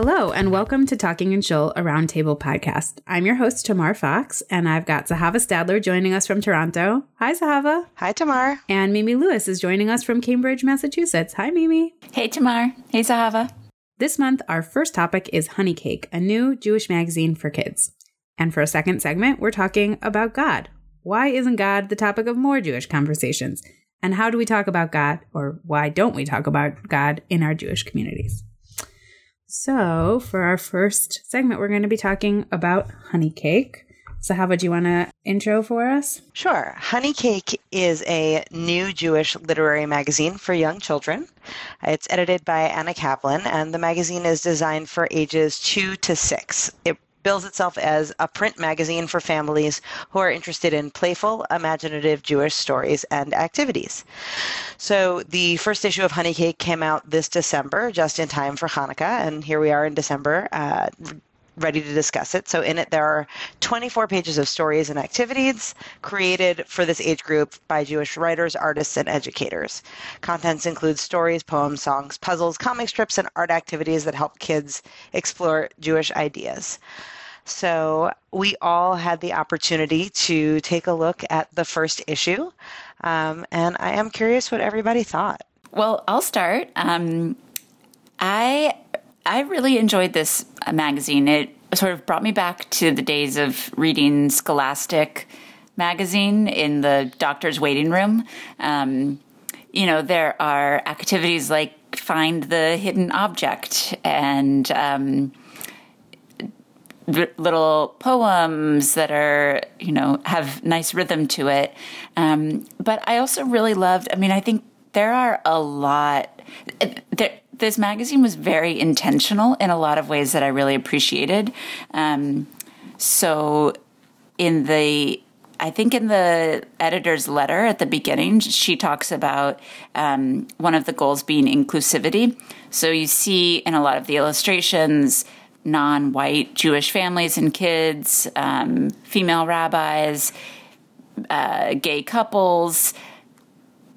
Hello, and welcome to Talking and Shul, a roundtable podcast. I'm your host, Tamar Fox, and I've got Zahava Stadler joining us from Toronto. Hi, Zahava. Hi, Tamar. And Mimi Lewis is joining us from Cambridge, Massachusetts. Hi, Mimi. Hey, Tamar. Hey, Zahava. This month, our first topic is Honey Cake, a new Jewish magazine for kids. And for a second segment, we're talking about God. Why isn't God the topic of more Jewish conversations? And how do we talk about God, or why don't we talk about God in our Jewish communities? So, for our first segment, we're going to be talking about honey cake. So, how would you want to intro for us? Sure. Honey Cake is a new Jewish literary magazine for young children. It's edited by Anna Kaplan, and the magazine is designed for ages two to six. It bills itself as a print magazine for families who are interested in playful, imaginative Jewish stories and activities. So the first issue of Honey Cake came out this December, just in time for Hanukkah, and here we are in December. Uh, ready to discuss it. So in it there are 24 pages of stories and activities created for this age group by Jewish writers, artists, and educators. Contents include stories, poems, songs, puzzles, comic strips, and art activities that help kids explore Jewish ideas. So we all had the opportunity to take a look at the first issue, um, and I am curious what everybody thought. Well, I'll start. Um, I I really enjoyed this magazine. It sort of brought me back to the days of reading Scholastic magazine in the doctor's waiting room. Um, you know, there are activities like find the hidden object and um, little poems that are you know have nice rhythm to it um, but i also really loved i mean i think there are a lot there, this magazine was very intentional in a lot of ways that i really appreciated um, so in the I think in the editor's letter at the beginning, she talks about um, one of the goals being inclusivity. So you see in a lot of the illustrations non white Jewish families and kids, um, female rabbis, uh, gay couples,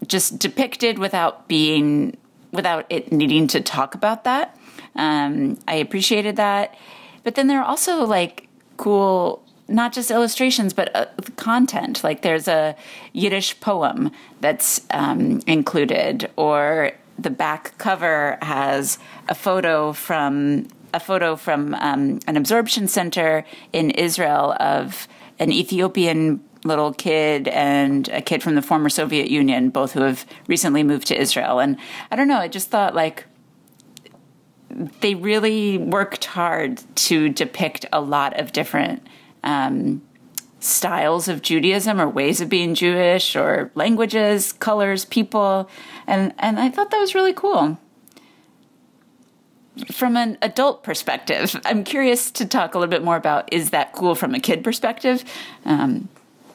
just depicted without being, without it needing to talk about that. Um, I appreciated that. But then there are also like cool not just illustrations, but uh, content. Like there's a Yiddish poem that's um, included, or the back cover has a photo from a photo from um, an absorption center in Israel of an Ethiopian little kid and a kid from the former Soviet Union, both who have recently moved to Israel. And I don't know, I just thought like they really worked hard to depict a lot of different um, styles of Judaism or ways of being Jewish or languages, colors, people. And, and I thought that was really cool from an adult perspective, I'm curious to talk a little bit more about is that cool from a kid perspective? Um,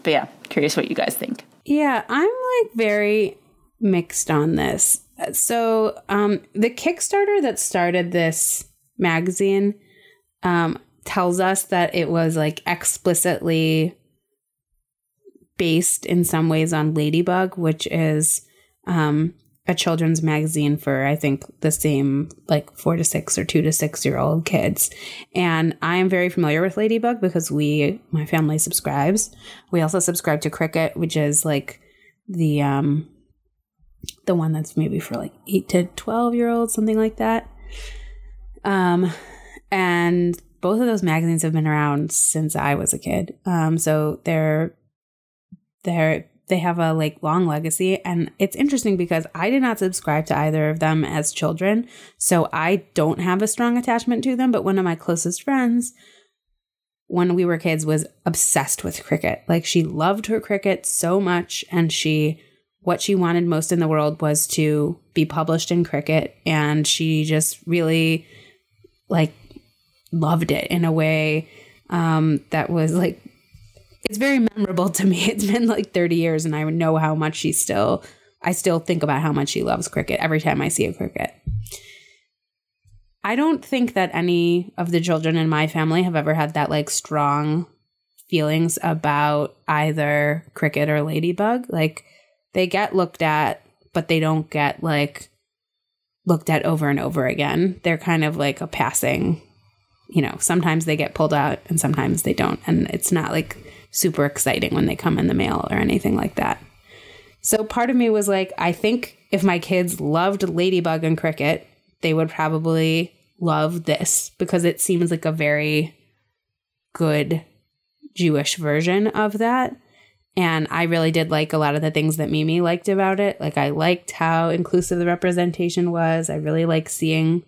but yeah, curious what you guys think. Yeah, I'm like very mixed on this. So, um, the Kickstarter that started this magazine um, tells us that it was like explicitly based in some ways on Ladybug, which is um, a children's magazine for I think the same like four to six or two to six year old kids. And I am very familiar with Ladybug because we my family subscribes. We also subscribe to Cricket, which is like the um the one that's maybe for like eight to twelve year olds, something like that. Um and both of those magazines have been around since I was a kid. Um so they're they're they have a like long legacy. And it's interesting because I did not subscribe to either of them as children, so I don't have a strong attachment to them, but one of my closest friends when we were kids was obsessed with cricket. Like she loved her cricket so much. And she what she wanted most in the world was to be published in cricket. And she just really like loved it in a way um, that was like it's very memorable to me. It's been like 30 years and I know how much she still I still think about how much she loves cricket every time I see a cricket. I don't think that any of the children in my family have ever had that like strong feelings about either cricket or ladybug. Like they get looked at, but they don't get like looked at over and over again. They're kind of like a passing, you know, sometimes they get pulled out and sometimes they don't. And it's not like super exciting when they come in the mail or anything like that. So part of me was like, I think if my kids loved Ladybug and Cricket, they would probably love this because it seems like a very good Jewish version of that. And I really did like a lot of the things that Mimi liked about it. Like I liked how inclusive the representation was. I really like seeing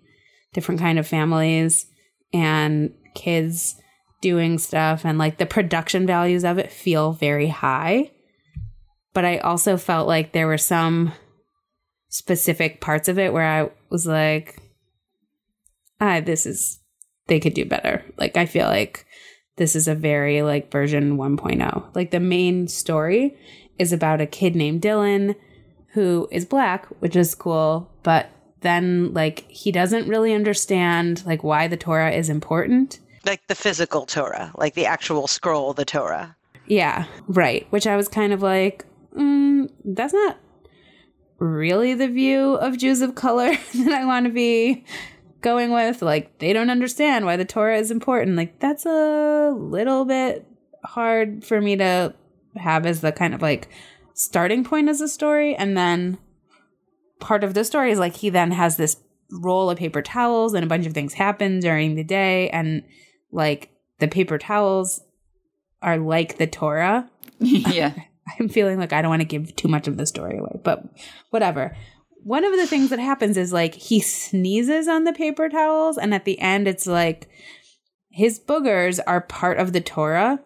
different kind of families and kids doing stuff and like the production values of it feel very high. But I also felt like there were some specific parts of it where I was like, ah, this is, they could do better. Like, I feel like this is a very like version 1.0. Like, the main story is about a kid named Dylan who is black, which is cool, but then like he doesn't really understand like why the Torah is important. Like the physical Torah, like the actual scroll, the Torah. Yeah, right. Which I was kind of like, mm, that's not really the view of Jews of color that I want to be going with. Like, they don't understand why the Torah is important. Like, that's a little bit hard for me to have as the kind of like starting point as a story. And then part of the story is like he then has this roll of paper towels and a bunch of things happen during the day. And like the paper towels are like the Torah. yeah. I'm feeling like I don't want to give too much of the story away, but whatever. One of the things that happens is like he sneezes on the paper towels, and at the end, it's like his boogers are part of the Torah.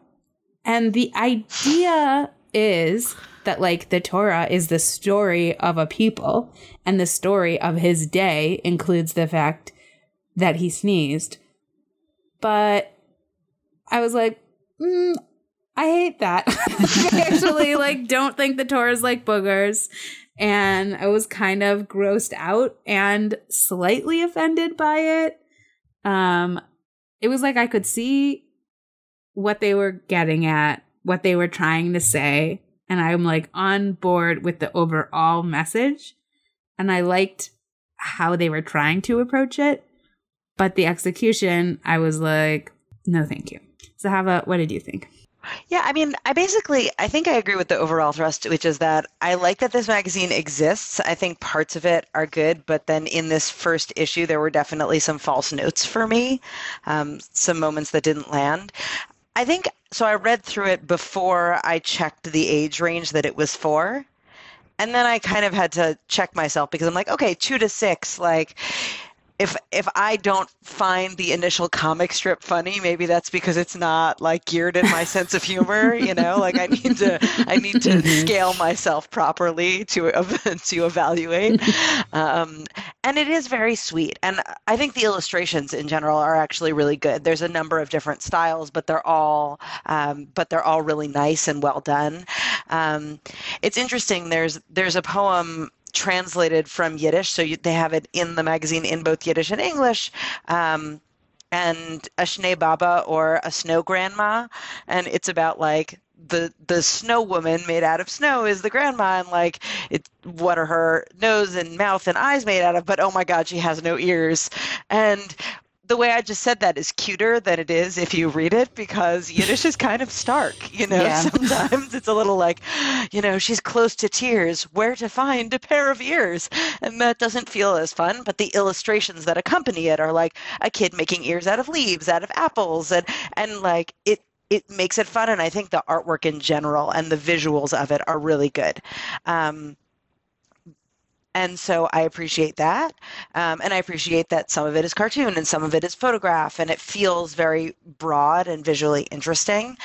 And the idea is that like the Torah is the story of a people, and the story of his day includes the fact that he sneezed. But I was like, mm, I hate that. I actually like don't think the is like boogers. And I was kind of grossed out and slightly offended by it. Um it was like I could see what they were getting at, what they were trying to say, and I'm like on board with the overall message. And I liked how they were trying to approach it. But the execution, I was like, no, thank you. So, about what did you think? Yeah, I mean, I basically I think I agree with the overall thrust, which is that I like that this magazine exists. I think parts of it are good, but then in this first issue, there were definitely some false notes for me, um, some moments that didn't land. I think so. I read through it before I checked the age range that it was for. And then I kind of had to check myself because I'm like, okay, two to six, like if if I don't find the initial comic strip funny, maybe that's because it's not like geared at my sense of humor. You know, like I need to I need to mm-hmm. scale myself properly to to evaluate. Um, and it is very sweet, and I think the illustrations in general are actually really good. There's a number of different styles, but they're all um, but they're all really nice and well done. Um, it's interesting. There's there's a poem translated from Yiddish, so you, they have it in the magazine in both Yiddish and English. Um, and a Shnei Baba or a snow grandma, and it's about like the the snow woman made out of snow is the grandma and like it what are her nose and mouth and eyes made out of but oh my god she has no ears and the way I just said that is cuter than it is if you read it because Yiddish is kind of stark. You know, yeah. sometimes it's a little like, you know, she's close to tears. Where to find a pair of ears? And that doesn't feel as fun. But the illustrations that accompany it are like a kid making ears out of leaves, out of apples, and and like it it makes it fun. And I think the artwork in general and the visuals of it are really good. Um, and so I appreciate that. Um, and I appreciate that some of it is cartoon and some of it is photograph, and it feels very broad and visually interesting.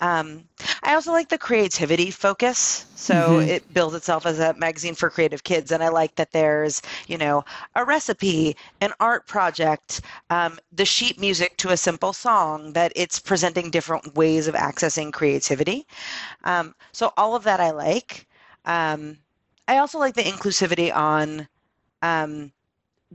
Um, I also like the creativity focus. So mm-hmm. it builds itself as a magazine for creative kids. And I like that there's, you know, a recipe, an art project, um, the sheet music to a simple song, that it's presenting different ways of accessing creativity. Um, so all of that I like. Um, I also like the inclusivity on um,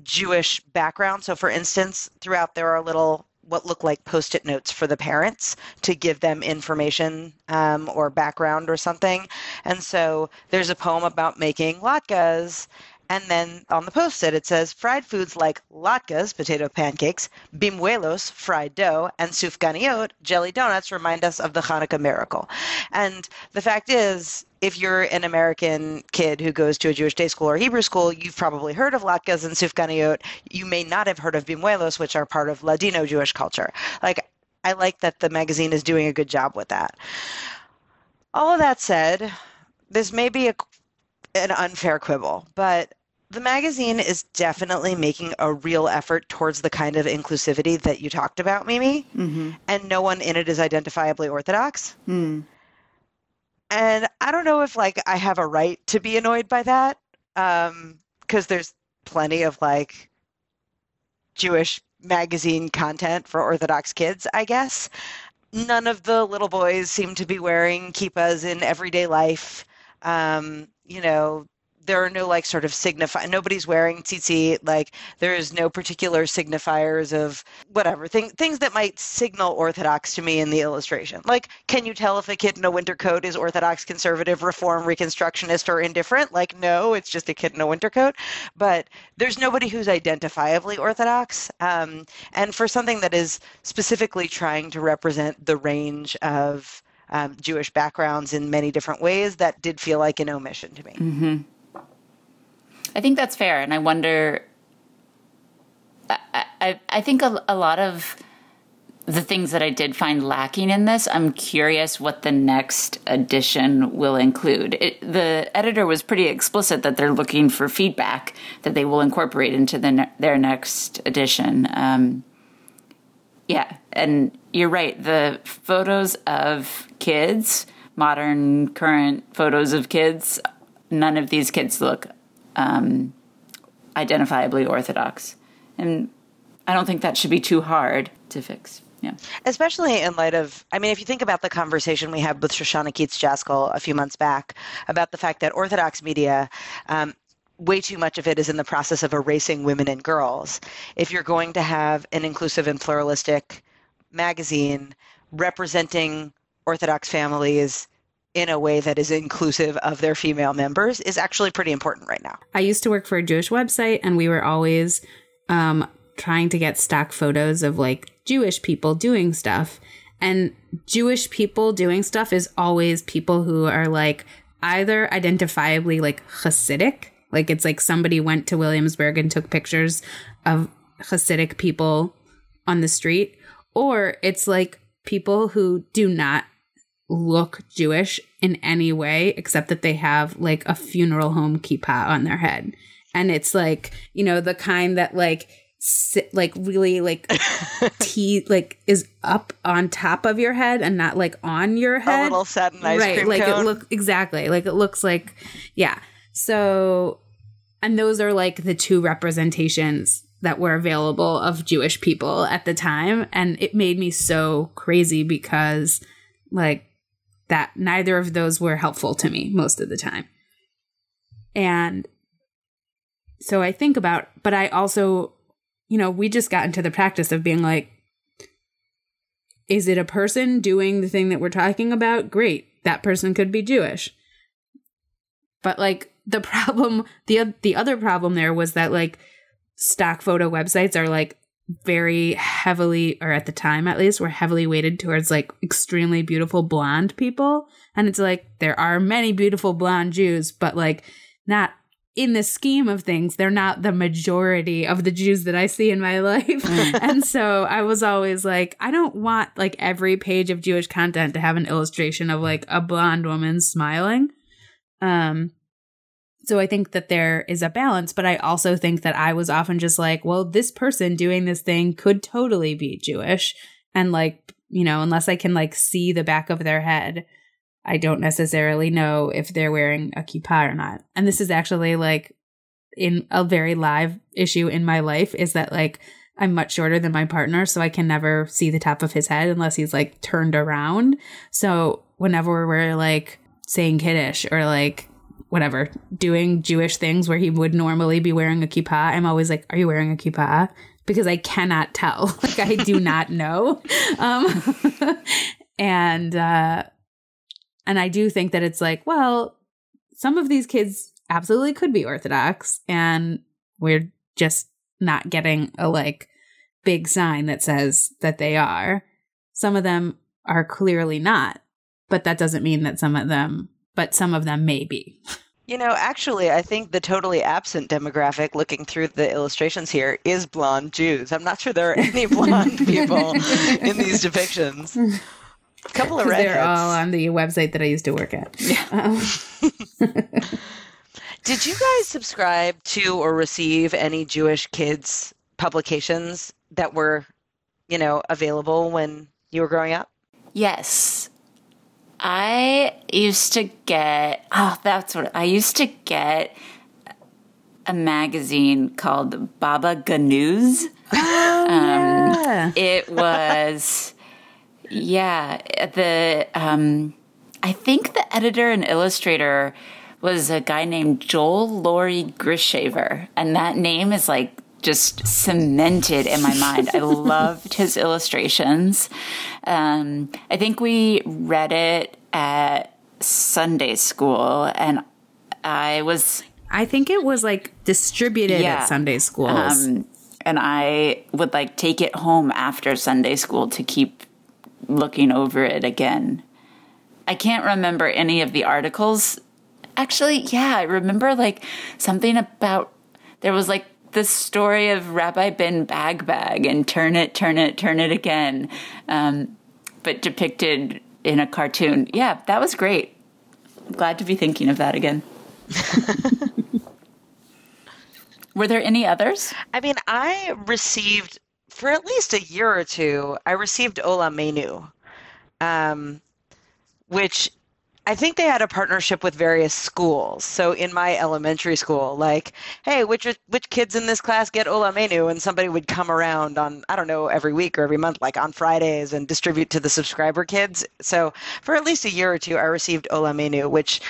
Jewish background. So, for instance, throughout there are little what look like post-it notes for the parents to give them information um, or background or something. And so there's a poem about making latkes, And then on the post it, it says fried foods like latkes, potato pancakes, bimuelos, fried dough, and sufganiot, jelly donuts, remind us of the Hanukkah miracle. And the fact is, if you're an American kid who goes to a Jewish day school or Hebrew school, you've probably heard of latkes and sufganiot. You may not have heard of bimuelos, which are part of Ladino Jewish culture. Like, I like that the magazine is doing a good job with that. All of that said, this may be a, an unfair quibble, but the magazine is definitely making a real effort towards the kind of inclusivity that you talked about, Mimi. Mm-hmm. And no one in it is identifiably Orthodox. Mm. And I don't know if like I have a right to be annoyed by that, because um, there's plenty of like Jewish magazine content for Orthodox kids, I guess. None of the little boys seem to be wearing kippas in everyday life. Um, you know, there are no like sort of signify nobody's wearing tzitzit like there is no particular signifiers of whatever thing, things that might signal orthodox to me in the illustration like can you tell if a kid in a winter coat is orthodox conservative reform reconstructionist or indifferent like no it's just a kid in a winter coat but there's nobody who's identifiably orthodox um, and for something that is specifically trying to represent the range of um, Jewish backgrounds in many different ways, that did feel like an omission to me. Mm-hmm. I think that's fair, and I wonder. I I, I think a, a lot of the things that I did find lacking in this, I'm curious what the next edition will include. It, the editor was pretty explicit that they're looking for feedback that they will incorporate into the, their next edition. Um, yeah, and you're right. The photos of kids, modern, current photos of kids, none of these kids look um, identifiably Orthodox. And I don't think that should be too hard to fix. Yeah. Especially in light of, I mean, if you think about the conversation we had with Shoshanna Keats Jaskoll a few months back about the fact that Orthodox media, um, way too much of it is in the process of erasing women and girls. If you're going to have an inclusive and pluralistic magazine representing Orthodox families in a way that is inclusive of their female members is actually pretty important right now. I used to work for a Jewish website, and we were always um, trying to get stock photos of like Jewish people doing stuff. And Jewish people doing stuff is always people who are like either identifiably like Hasidic, like it's like somebody went to Williamsburg and took pictures of Hasidic people on the street, or it's like people who do not look Jewish in any way except that they have like a funeral home kippah on their head. And it's like, you know, the kind that like sit like really like tea like is up on top of your head and not like on your head. A little satin ice right, cream like cone. it look exactly. Like it looks like yeah. So and those are like the two representations that were available of Jewish people at the time and it made me so crazy because like that neither of those were helpful to me most of the time. And so I think about, but I also, you know, we just got into the practice of being like, is it a person doing the thing that we're talking about? Great. That person could be Jewish. But like the problem, the the other problem there was that like stock photo websites are like very heavily, or at the time at least, were heavily weighted towards like extremely beautiful blonde people. And it's like there are many beautiful blonde Jews, but like not in the scheme of things, they're not the majority of the Jews that I see in my life. Mm. and so I was always like, I don't want like every page of Jewish content to have an illustration of like a blonde woman smiling. Um, so I think that there is a balance, but I also think that I was often just like, well, this person doing this thing could totally be Jewish. And like, you know, unless I can like see the back of their head, I don't necessarily know if they're wearing a kippah or not. And this is actually like in a very live issue in my life is that like I'm much shorter than my partner, so I can never see the top of his head unless he's like turned around. So whenever we're like saying Kiddush or like whatever, doing Jewish things where he would normally be wearing a kippah, I'm always like, Are you wearing a kippah? Because I cannot tell. Like, I do not know. Um, and, uh, and I do think that it's like, well, some of these kids absolutely could be Orthodox, and we're just not getting a like big sign that says that they are. Some of them are clearly not, but that doesn't mean that some of them, but some of them may be. You know, actually, I think the totally absent demographic looking through the illustrations here is blonde Jews. I'm not sure there are any blonde people in these depictions. A couple of redheads. They're all on the website that I used to work at. Yeah. Um, Did you guys subscribe to or receive any Jewish kids publications that were, you know, available when you were growing up? Yes. I used to get, oh, that's what I used to get a magazine called Baba Ganoush. Oh, um, yeah. It was, yeah, the, um, I think the editor and illustrator was a guy named Joel Lurie Grishaver. And that name is like just cemented in my mind. I loved his illustrations. Um, I think we read it at Sunday school, and I was. I think it was like distributed yeah, at Sunday schools. Um, and I would like take it home after Sunday school to keep looking over it again. I can't remember any of the articles. Actually, yeah, I remember like something about there was like the story of Rabbi Ben Bagbag and turn it, turn it, turn it again, um, but depicted in a cartoon. Yeah, that was great. I'm glad to be thinking of that again. Were there any others? I mean, I received for at least a year or two. I received Olamenu, um, which I think they had a partnership with various schools. So in my elementary school, like, hey, which which kids in this class get Olamenu? And somebody would come around on I don't know every week or every month, like on Fridays, and distribute to the subscriber kids. So for at least a year or two, I received Olamenu, which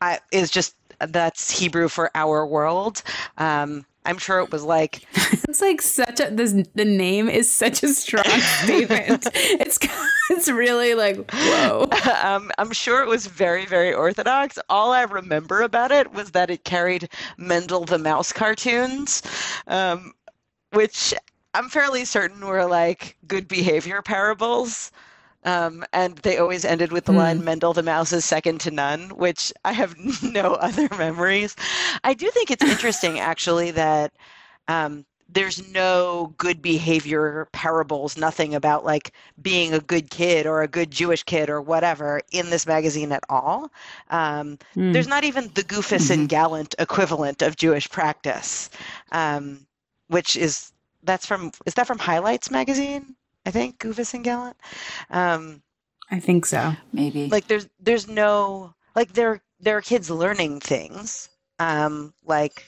I, is just that's Hebrew for our world. Um, I'm sure it was like it's like such a this the name is such a strong statement. It's it's really like whoa. Um, I'm sure it was very very orthodox. All I remember about it was that it carried Mendel the mouse cartoons, um, which I'm fairly certain were like good behavior parables. Um, and they always ended with the mm. line Mendel the mouse is second to none, which I have no other memories. I do think it's interesting actually that um, there's no good behavior parables, nothing about like being a good kid or a good Jewish kid or whatever in this magazine at all. Um, mm. There's not even the goofus mm-hmm. and gallant equivalent of Jewish practice, um, which is that's from is that from Highlights magazine? I think Goofus and Gallant. Um, I think so. Maybe like there's there's no like there there are kids learning things um, like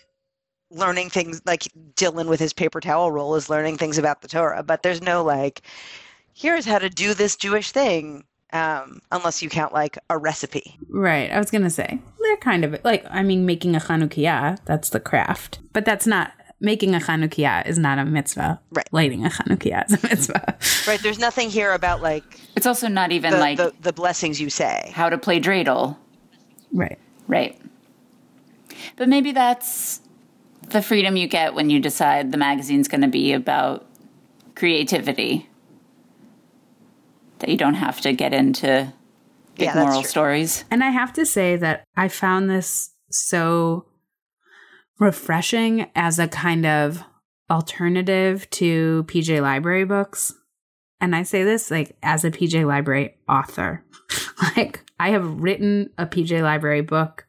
learning things like Dylan with his paper towel roll is learning things about the Torah, but there's no like here's how to do this Jewish thing um, unless you count like a recipe. Right. I was gonna say they're kind of like I mean making a Chanukiah. That's the craft, but that's not making a Chanukiah is not a mitzvah. Right. Lighting a Chanukiah is a mitzvah. Right. There's nothing here about like. It's also not even the, like the, the blessings you say. How to play dreidel. Right. Right. But maybe that's the freedom you get when you decide the magazine's going to be about creativity. That you don't have to get into big yeah, moral stories. And I have to say that I found this so refreshing as a kind of alternative to PJ Library books. And I say this like as a PJ Library author. like I have written a PJ Library book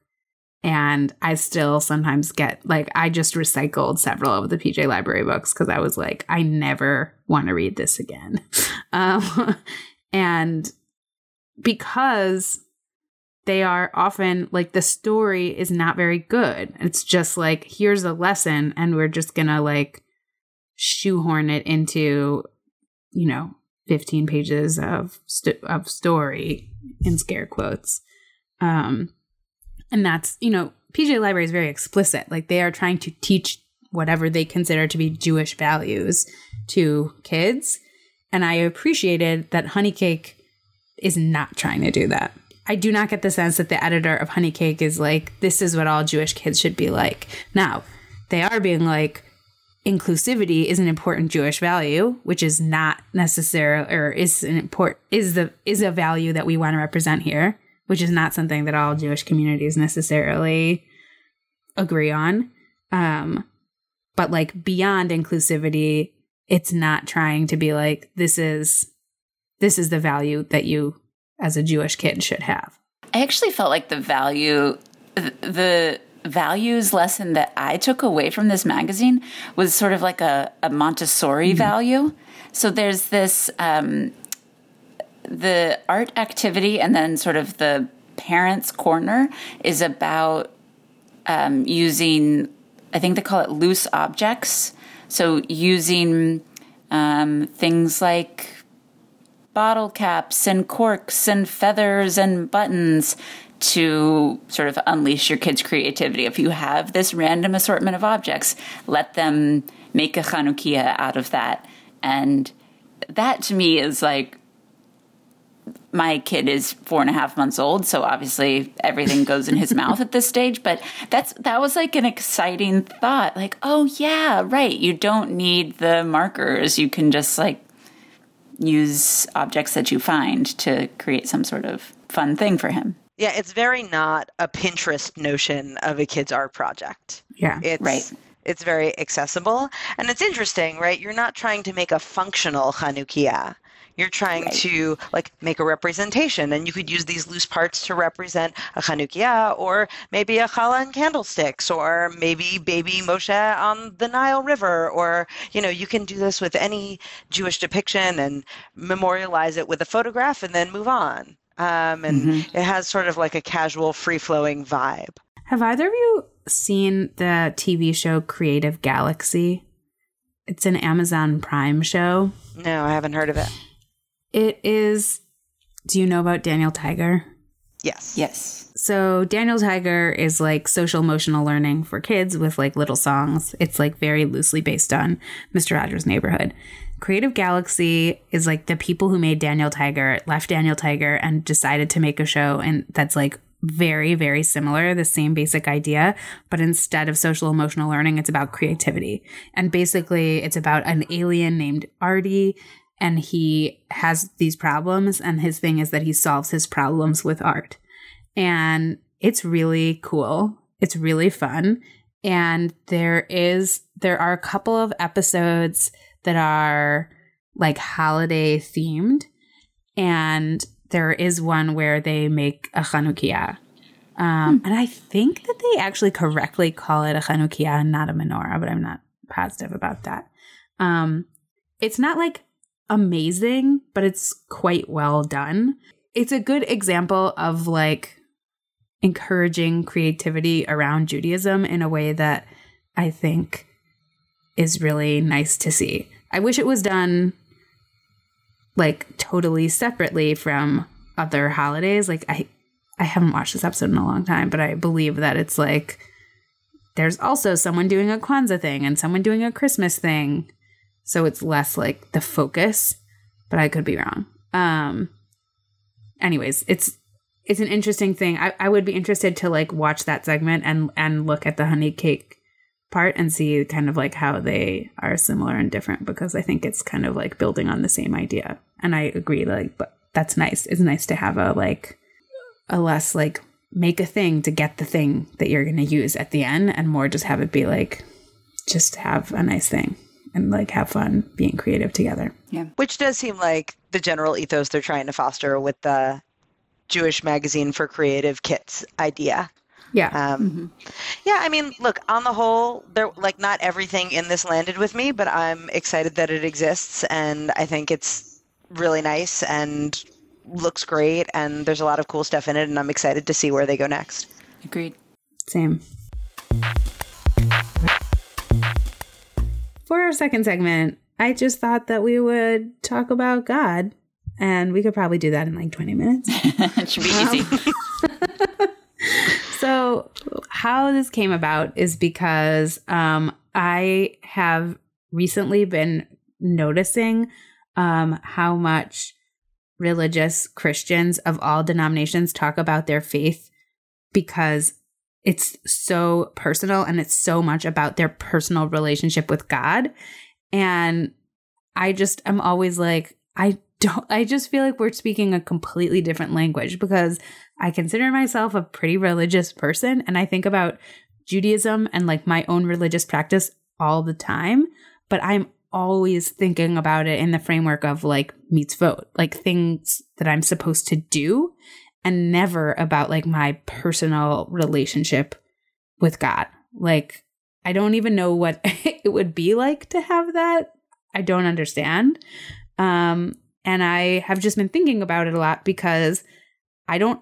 and I still sometimes get like I just recycled several of the PJ Library books because I was like I never want to read this again. Um, and because they are often like the story is not very good. It's just like, here's a lesson, and we're just gonna like shoehorn it into, you know, 15 pages of st- of story in scare quotes. Um, and that's, you know, PJ Library is very explicit. Like they are trying to teach whatever they consider to be Jewish values to kids. And I appreciated that Honeycake is not trying to do that. I do not get the sense that the editor of Honey Cake is like, this is what all Jewish kids should be like. Now, they are being like, inclusivity is an important Jewish value, which is not necessarily or is an import is the is a value that we want to represent here, which is not something that all Jewish communities necessarily agree on. Um, but like beyond inclusivity, it's not trying to be like this is this is the value that you as a Jewish kid should have. I actually felt like the value the values lesson that I took away from this magazine was sort of like a, a Montessori mm-hmm. value. So there's this um, the art activity, and then sort of the parents' corner is about um, using, I think they call it loose objects. So using um, things like bottle caps and corks and feathers and buttons to sort of unleash your kids' creativity. If you have this random assortment of objects, let them make a Chanukia out of that. And that to me is like my kid is four and a half months old, so obviously everything goes in his mouth at this stage. But that's that was like an exciting thought. Like, oh yeah, right. You don't need the markers. You can just like use objects that you find to create some sort of fun thing for him. Yeah, it's very not a Pinterest notion of a kid's art project. Yeah. It's, right. It's very accessible. And it's interesting, right? You're not trying to make a functional Chanukia. You're trying right. to like make a representation, and you could use these loose parts to represent a Chanukia, or maybe a challah and candlesticks, or maybe baby Moshe on the Nile River, or you know, you can do this with any Jewish depiction and memorialize it with a photograph, and then move on um, and mm-hmm. it has sort of like a casual, free flowing vibe. Have either of you seen the TV show Creative Galaxy? It's an Amazon Prime show. No, I haven't heard of it. It is. Do you know about Daniel Tiger? Yes. Yes. So Daniel Tiger is like social emotional learning for kids with like little songs. It's like very loosely based on Mr. Rogers' Neighborhood. Creative Galaxy is like the people who made Daniel Tiger left Daniel Tiger and decided to make a show and that's like very very similar the same basic idea but instead of social emotional learning it's about creativity and basically it's about an alien named Artie and he has these problems and his thing is that he solves his problems with art and it's really cool it's really fun and there is there are a couple of episodes that are like holiday themed. And there is one where they make a Chanukia. Um, hmm. And I think that they actually correctly call it a Chanukia and not a menorah, but I'm not positive about that. Um, it's not like amazing, but it's quite well done. It's a good example of like encouraging creativity around Judaism in a way that I think is really nice to see. I wish it was done like totally separately from other holidays. Like I I haven't watched this episode in a long time, but I believe that it's like there's also someone doing a Kwanzaa thing and someone doing a Christmas thing. So it's less like the focus, but I could be wrong. Um anyways, it's it's an interesting thing. I, I would be interested to like watch that segment and and look at the honey cake part and see kind of like how they are similar and different because I think it's kind of like building on the same idea. And I agree, like, but that's nice. It's nice to have a like a less like make a thing to get the thing that you're going to use at the end and more just have it be like just have a nice thing and like have fun being creative together. Yeah. Which does seem like the general ethos they're trying to foster with the Jewish magazine for creative kits idea. Yeah. Um, mm-hmm. Yeah, I mean, look, on the whole, there like not everything in this landed with me, but I'm excited that it exists, and I think it's really nice and looks great, and there's a lot of cool stuff in it, and I'm excited to see where they go next. Agreed. Same. For our second segment, I just thought that we would talk about God, and we could probably do that in like 20 minutes. it should be easy. so how this came about is because um, I have recently been noticing um, how much religious Christians of all denominations talk about their faith because it's so personal and it's so much about their personal relationship with God. And I just am always like, I don't, I just feel like we're speaking a completely different language because I consider myself a pretty religious person and I think about Judaism and like my own religious practice all the time, but I'm always thinking about it in the framework of like mitzvot, like things that I'm supposed to do, and never about like my personal relationship with God. Like, I don't even know what it would be like to have that. I don't understand. Um, and I have just been thinking about it a lot because I don't,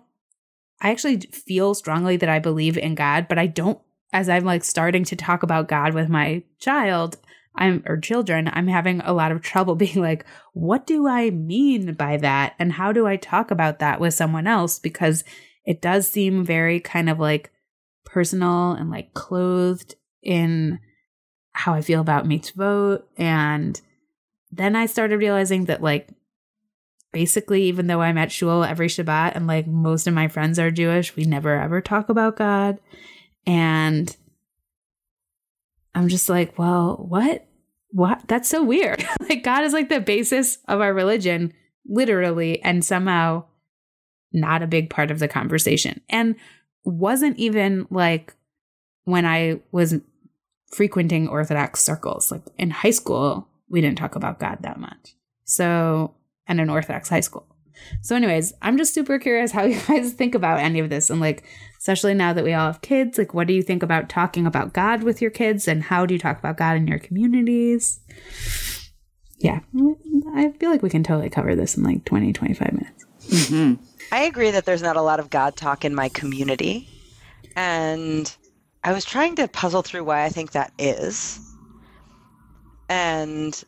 I actually feel strongly that I believe in God, but I don't, as I'm like starting to talk about God with my child, I'm or children, I'm having a lot of trouble being like, what do I mean by that? And how do I talk about that with someone else? Because it does seem very kind of like personal and like clothed in how I feel about mitzvot. And then I started realizing that like basically, even though I'm at shul every Shabbat and like most of my friends are Jewish, we never ever talk about God. And I'm just like, well, what? What? That's so weird. like, God is like the basis of our religion, literally, and somehow not a big part of the conversation. And wasn't even like when I was frequenting Orthodox circles. Like in high school, we didn't talk about God that much. So, and in Orthodox high school. So, anyways, I'm just super curious how you guys think about any of this and like especially now that we all have kids. Like, what do you think about talking about God with your kids, and how do you talk about God in your communities? Yeah, I feel like we can totally cover this in like 20, 25 minutes. Mm-hmm. I agree that there's not a lot of God talk in my community. And I was trying to puzzle through why I think that is. And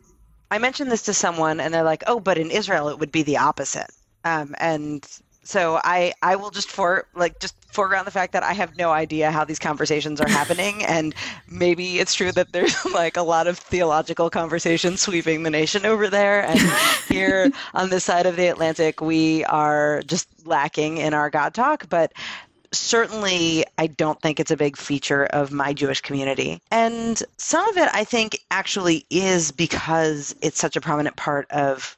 I mentioned this to someone, and they're like, oh, but in Israel, it would be the opposite. Um, and so I I will just for like just foreground the fact that I have no idea how these conversations are happening, and maybe it's true that there's like a lot of theological conversation sweeping the nation over there, and here on this side of the Atlantic we are just lacking in our God talk, but. Certainly, I don't think it's a big feature of my Jewish community. And some of it, I think, actually is because it's such a prominent part of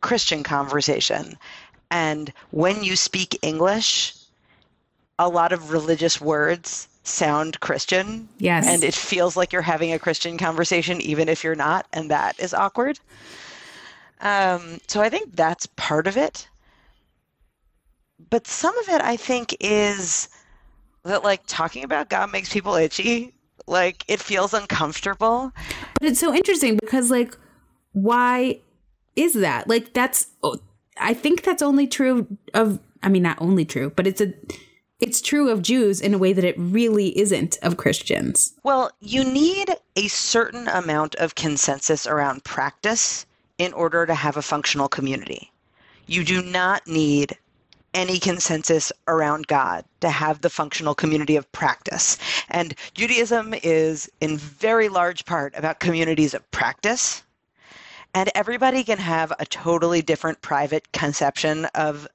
Christian conversation. And when you speak English, a lot of religious words sound Christian. Yes. And it feels like you're having a Christian conversation, even if you're not. And that is awkward. Um, so I think that's part of it. But some of it, I think, is that like talking about God makes people itchy. Like it feels uncomfortable. But it's so interesting because, like, why is that? Like, that's oh, I think that's only true of I mean not only true, but it's a it's true of Jews in a way that it really isn't of Christians. Well, you need a certain amount of consensus around practice in order to have a functional community. You do not need any consensus around God to have the functional community of practice. And Judaism is in very large part about communities of practice and everybody can have a totally different private conception of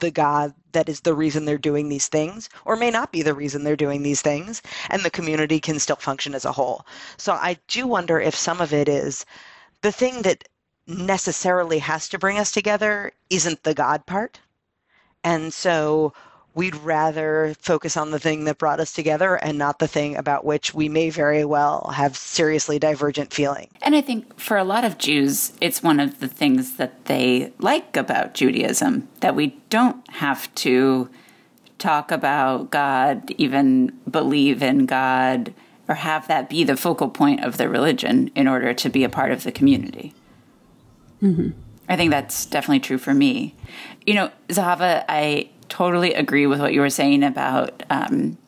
the God that is the reason they're doing these things, or may not be the reason they're doing these things, and the community can still function as a whole. So I do wonder if some of it is the thing that necessarily has to bring us together isn't the God part. And so we'd rather focus on the thing that brought us together and not the thing about which we may very well have seriously divergent feeling. And I think for a lot of Jews, it's one of the things that they like about Judaism that we don't have to talk about God, even believe in God, or have that be the focal point of the religion in order to be a part of the community. Mm-hmm. I think that's definitely true for me. You know, Zahava, I totally agree with what you were saying about um,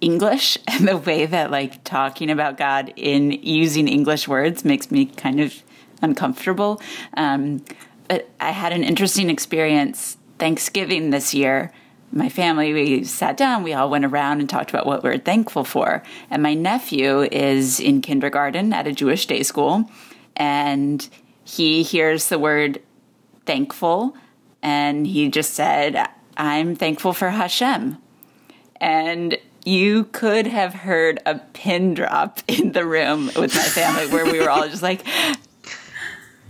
English and the way that like talking about God in using English words makes me kind of uncomfortable. Um, but I had an interesting experience Thanksgiving this year. My family, we sat down, we all went around and talked about what we we're thankful for. And my nephew is in kindergarten at a Jewish day school, and he hears the word thankful. And he just said, I'm thankful for Hashem. And you could have heard a pin drop in the room with my family where we were all just like,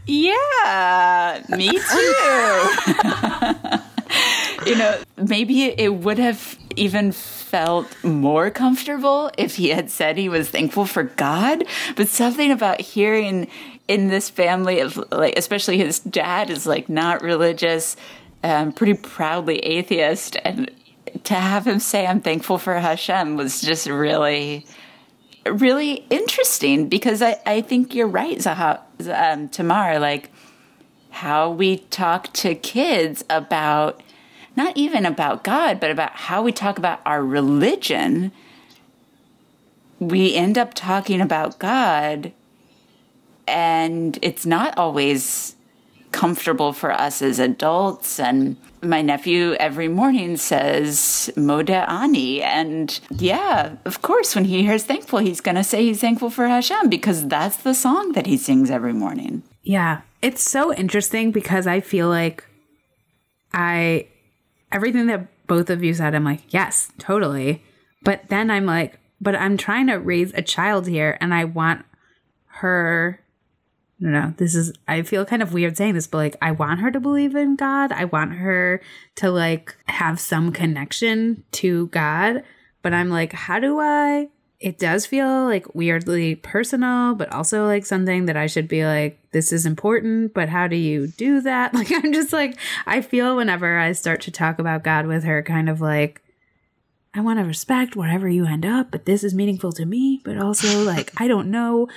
yeah, me too. you know, maybe it would have even felt more comfortable if he had said he was thankful for God, but something about hearing in this family of like especially his dad is like not religious, um, pretty proudly atheist and to have him say I'm thankful for Hashem was just really really interesting because I, I think you're right, Zaha, um, Tamar, like how we talk to kids about not even about God, but about how we talk about our religion. We end up talking about God, and it's not always comfortable for us as adults. And my nephew every morning says Modeh Ani. And yeah, of course, when he hears thankful, he's going to say he's thankful for Hashem because that's the song that he sings every morning. Yeah. It's so interesting because I feel like I, everything that both of you said, I'm like, yes, totally. But then I'm like, but I'm trying to raise a child here and I want her no, no, this is, I feel kind of weird saying this, but like, I want her to believe in God. I want her to like have some connection to God. But I'm like, how do I? It does feel like weirdly personal, but also like something that I should be like, this is important, but how do you do that? Like, I'm just like, I feel whenever I start to talk about God with her, kind of like, I want to respect wherever you end up, but this is meaningful to me. But also, like, I don't know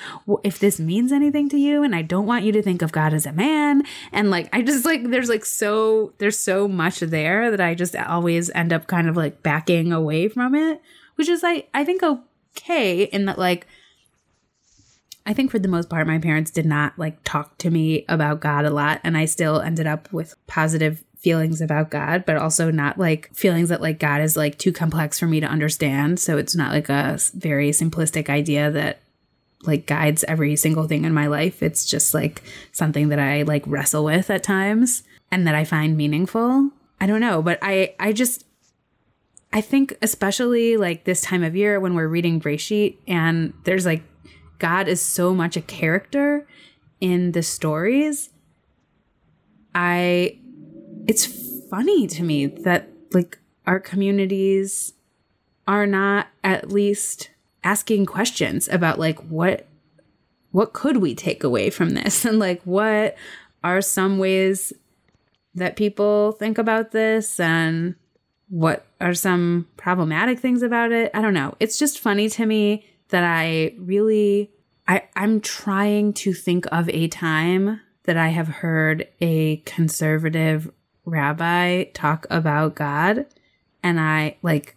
if this means anything to you, and I don't want you to think of God as a man. And like, I just like, there's like so, there's so much there that I just always end up kind of like backing away from it, which is like, I think okay in that, like, I think for the most part, my parents did not like talk to me about God a lot, and I still ended up with positive feelings about God, but also not like feelings that like God is like too complex for me to understand. So it's not like a very simplistic idea that like guides every single thing in my life. It's just like something that I like wrestle with at times and that I find meaningful. I don't know, but I I just I think especially like this time of year when we're reading Breshit and there's like God is so much a character in the stories. I it's funny to me that like our communities are not at least asking questions about like what what could we take away from this? And like what are some ways that people think about this? And what are some problematic things about it? I don't know. It's just funny to me that i really i i'm trying to think of a time that i have heard a conservative rabbi talk about God and I like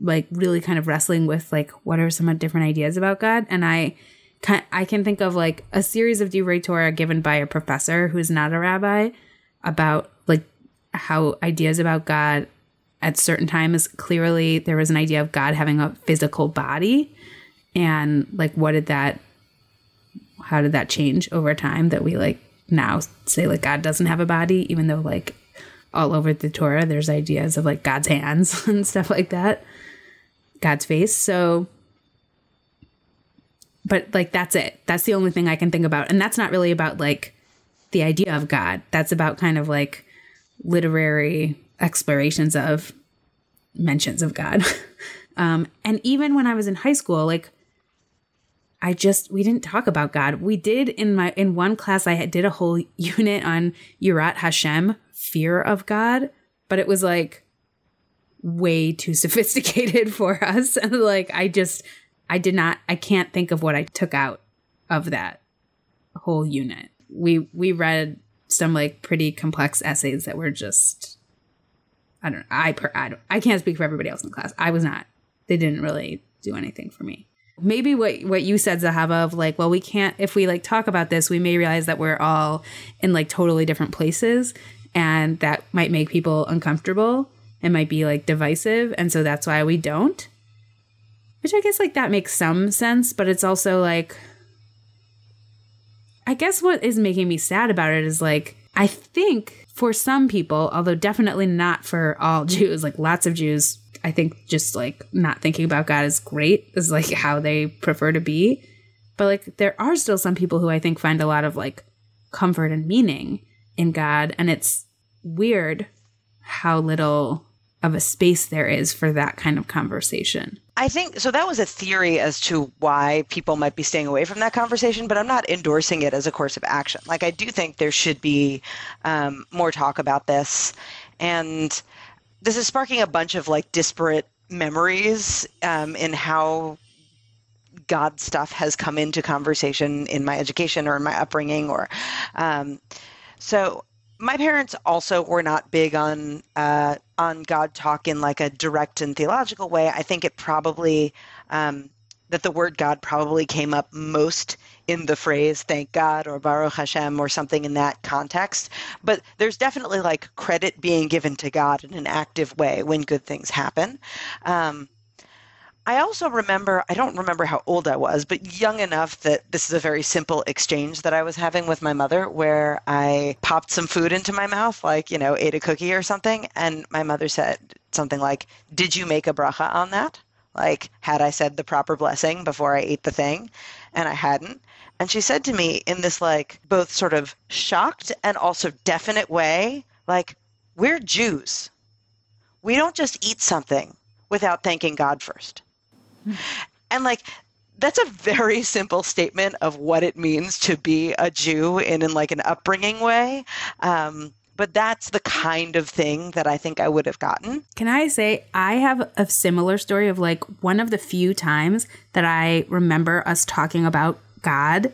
like really kind of wrestling with like what are some different ideas about God and I can I can think of like a series of Divrei Torah given by a professor who is not a rabbi about like how ideas about God at certain times clearly there was an idea of God having a physical body and like what did that how did that change over time that we like now say like God doesn't have a body, even though like all over the Torah there's ideas of like God's hands and stuff like that, God's face. So, but like that's it. That's the only thing I can think about, and that's not really about like the idea of God. That's about kind of like literary explorations of mentions of God. um, and even when I was in high school, like I just we didn't talk about God. We did in my in one class I did a whole unit on Yirat Hashem, fear of God, but it was like way too sophisticated for us. And like I just I did not I can't think of what I took out of that whole unit. We we read some like pretty complex essays that were just I don't I per, I don't I can't speak for everybody else in the class. I was not. They didn't really do anything for me maybe what what you said zahava of like well we can't if we like talk about this we may realize that we're all in like totally different places and that might make people uncomfortable and might be like divisive and so that's why we don't. Which i guess like that makes some sense but it's also like i guess what is making me sad about it is like I think for some people, although definitely not for all Jews, like lots of Jews, I think just like not thinking about God is great, is like how they prefer to be. But like there are still some people who I think find a lot of like comfort and meaning in God. And it's weird how little of a space there is for that kind of conversation. I think so. That was a theory as to why people might be staying away from that conversation, but I'm not endorsing it as a course of action. Like, I do think there should be um, more talk about this. And this is sparking a bunch of like disparate memories um, in how God stuff has come into conversation in my education or in my upbringing. Or um, so my parents also were not big on uh, on God talk in like a direct and theological way. I think it probably um, that the word God probably came up most in the phrase "Thank God" or "Baruch Hashem" or something in that context. But there's definitely like credit being given to God in an active way when good things happen. Um, I also remember, I don't remember how old I was, but young enough that this is a very simple exchange that I was having with my mother where I popped some food into my mouth, like, you know, ate a cookie or something. And my mother said something like, Did you make a bracha on that? Like, had I said the proper blessing before I ate the thing? And I hadn't. And she said to me in this, like, both sort of shocked and also definite way, like, We're Jews. We don't just eat something without thanking God first. And like that's a very simple statement of what it means to be a Jew in, in like an upbringing way. Um, but that's the kind of thing that I think I would have gotten. Can I say I have a similar story of like one of the few times that I remember us talking about God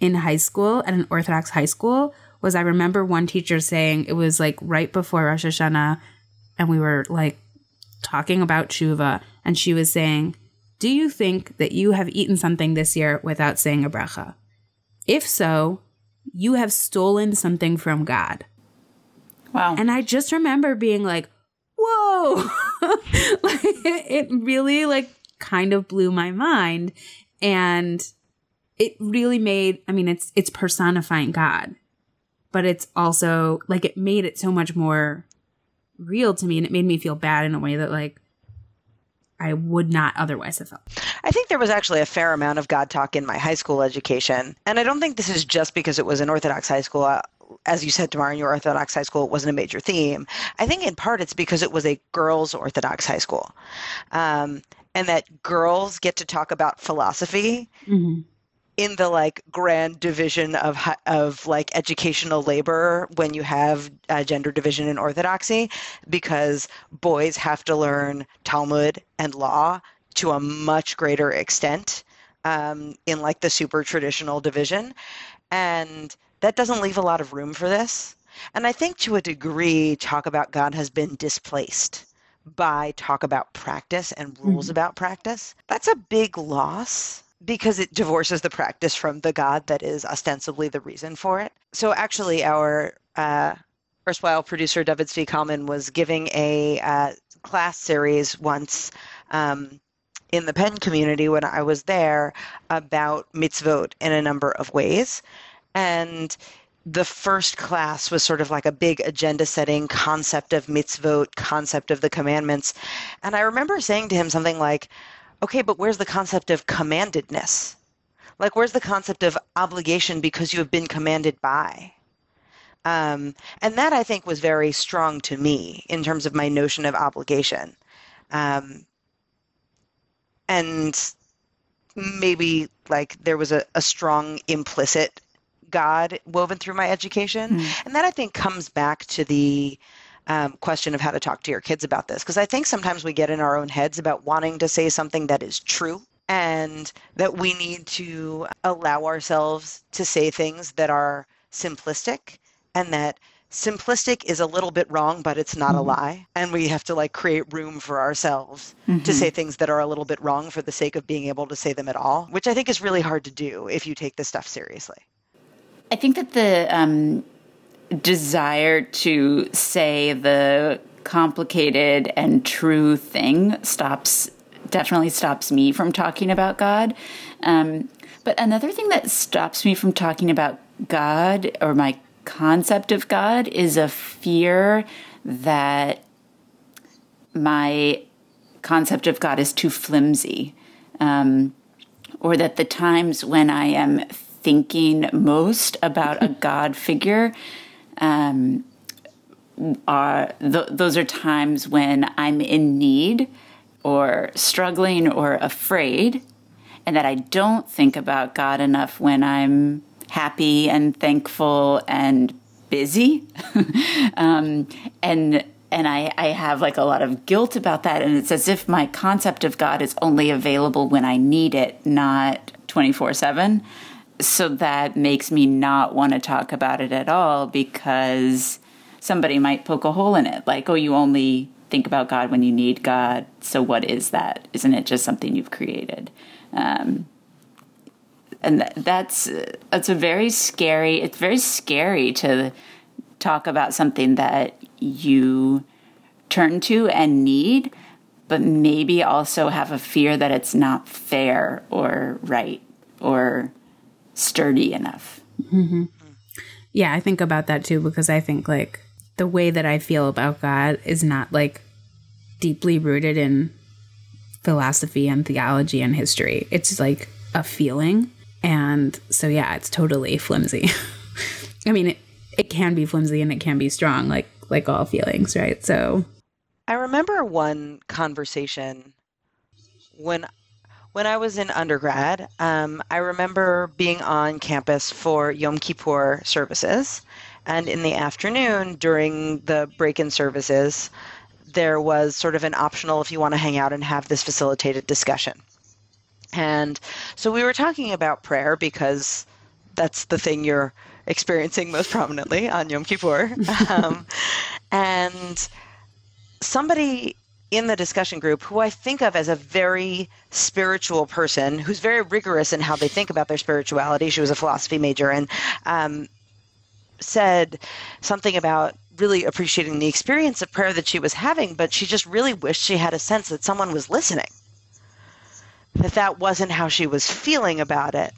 in high school at an Orthodox high school was I remember one teacher saying it was like right before Rosh Hashanah and we were like talking about tshuva and she was saying do you think that you have eaten something this year without saying a bracha? If so, you have stolen something from God. Wow. And I just remember being like, whoa. like, it really like kind of blew my mind. And it really made, I mean, it's it's personifying God. But it's also like it made it so much more real to me and it made me feel bad in a way that like I would not otherwise have felt. I think there was actually a fair amount of God talk in my high school education. And I don't think this is just because it was an Orthodox high school. Uh, as you said, Tamar, in your Orthodox high school, it wasn't a major theme. I think in part it's because it was a girls' Orthodox high school. Um, and that girls get to talk about philosophy mm-hmm in the like grand division of of like educational labor when you have uh, gender division in orthodoxy because boys have to learn talmud and law to a much greater extent um, in like the super traditional division. And that doesn't leave a lot of room for this. And i think to a degree talk about god has been displaced by talk about practice and rules mm-hmm. about practice. That's a big loss because it divorces the practice from the God that is ostensibly the reason for it. So actually, our uh, erstwhile producer David Zvi Kalman was giving a uh, class series once um, in the Penn community when I was there about mitzvot in a number of ways, and the first class was sort of like a big agenda setting concept of mitzvot, concept of the commandments. And I remember saying to him something like, okay, but where's the concept of commandedness? Like, where's the concept of obligation because you have been commanded by? Um, and that I think was very strong to me in terms of my notion of obligation. Um, and maybe like there was a, a strong implicit God woven through my education. Mm. And that I think comes back to the um, question of how to talk to your kids about this because I think sometimes we get in our own heads about wanting to say something that is true and that we need to allow ourselves to say things that are simplistic and that simplistic is a little bit wrong but it's not mm-hmm. a lie and we have to like create room for ourselves mm-hmm. to say things that are a little bit wrong for the sake of being able to say them at all which i think is really hard to do if you take this stuff seriously i think that the um desire to say the complicated and true thing stops definitely stops me from talking about God. Um, but another thing that stops me from talking about God or my concept of God is a fear that my concept of God is too flimsy, um, or that the times when I am thinking most about a God figure um, are th- those are times when I'm in need or struggling or afraid, and that I don't think about God enough when I'm happy and thankful and busy. um, and and I, I have like a lot of guilt about that. And it's as if my concept of God is only available when I need it, not 24 7. So that makes me not want to talk about it at all because somebody might poke a hole in it. Like, oh, you only think about God when you need God. So what is that? Isn't it just something you've created? Um, and that's that's a very scary. It's very scary to talk about something that you turn to and need, but maybe also have a fear that it's not fair or right or sturdy enough. Mm-hmm. Yeah, I think about that too because I think like the way that I feel about God is not like deeply rooted in philosophy and theology and history. It's like a feeling. And so, yeah, it's totally flimsy. I mean, it, it can be flimsy and it can be strong, like like all feelings, right? So, I remember one conversation when when I was in undergrad. Um, I remember being on campus for Yom Kippur services, and in the afternoon during the break-in services, there was sort of an optional if you want to hang out and have this facilitated discussion. And so we were talking about prayer because that's the thing you're experiencing most prominently on Yom Kippur. um, and somebody in the discussion group who I think of as a very spiritual person who's very rigorous in how they think about their spirituality. She was a philosophy major and um, said something about really appreciating the experience of prayer that she was having, but she just really wished she had a sense that someone was listening. That that wasn't how she was feeling about it.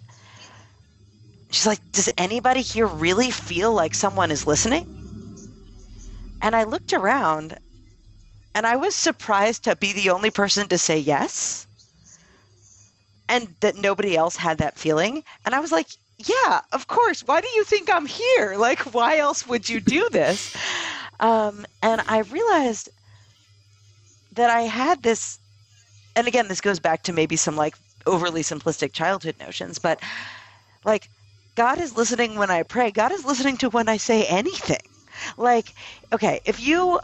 She's like, Does anybody here really feel like someone is listening? And I looked around and I was surprised to be the only person to say yes and that nobody else had that feeling. And I was like, yeah, of course. Why do you think I'm here? Like, why else would you do this? Um, and I realized that I had this, and again, this goes back to maybe some like overly simplistic childhood notions, but like, God is listening when I pray. God is listening to when I say anything. Like, okay, if you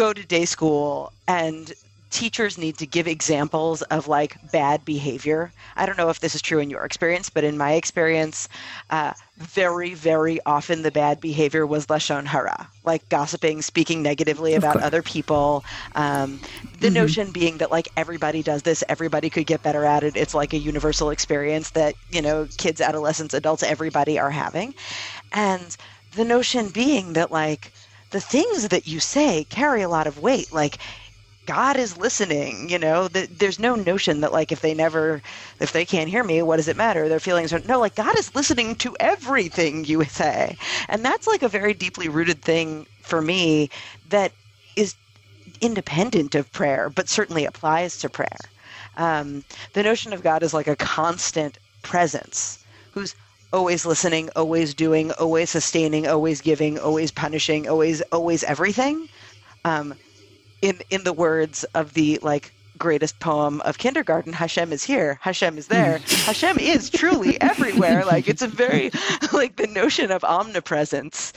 go to day school and teachers need to give examples of like bad behavior. I don't know if this is true in your experience, but in my experience, uh, very, very often the bad behavior was lashon hara, like gossiping, speaking negatively about other people. Um, the mm-hmm. notion being that like everybody does this, everybody could get better at it. It's like a universal experience that you know kids, adolescents, adults, everybody are having, and the notion being that like the things that you say carry a lot of weight. Like God is listening. You know, there's no notion that like if they never, if they can't hear me, what does it matter? Their feelings are no. Like God is listening to everything you say, and that's like a very deeply rooted thing for me that is independent of prayer, but certainly applies to prayer. Um, the notion of God is like a constant presence who's always listening, always doing, always sustaining, always giving, always punishing, always, always everything. Um, in in the words of the like greatest poem of kindergarten hashem is here hashem is there hashem is truly everywhere like it's a very like the notion of omnipresence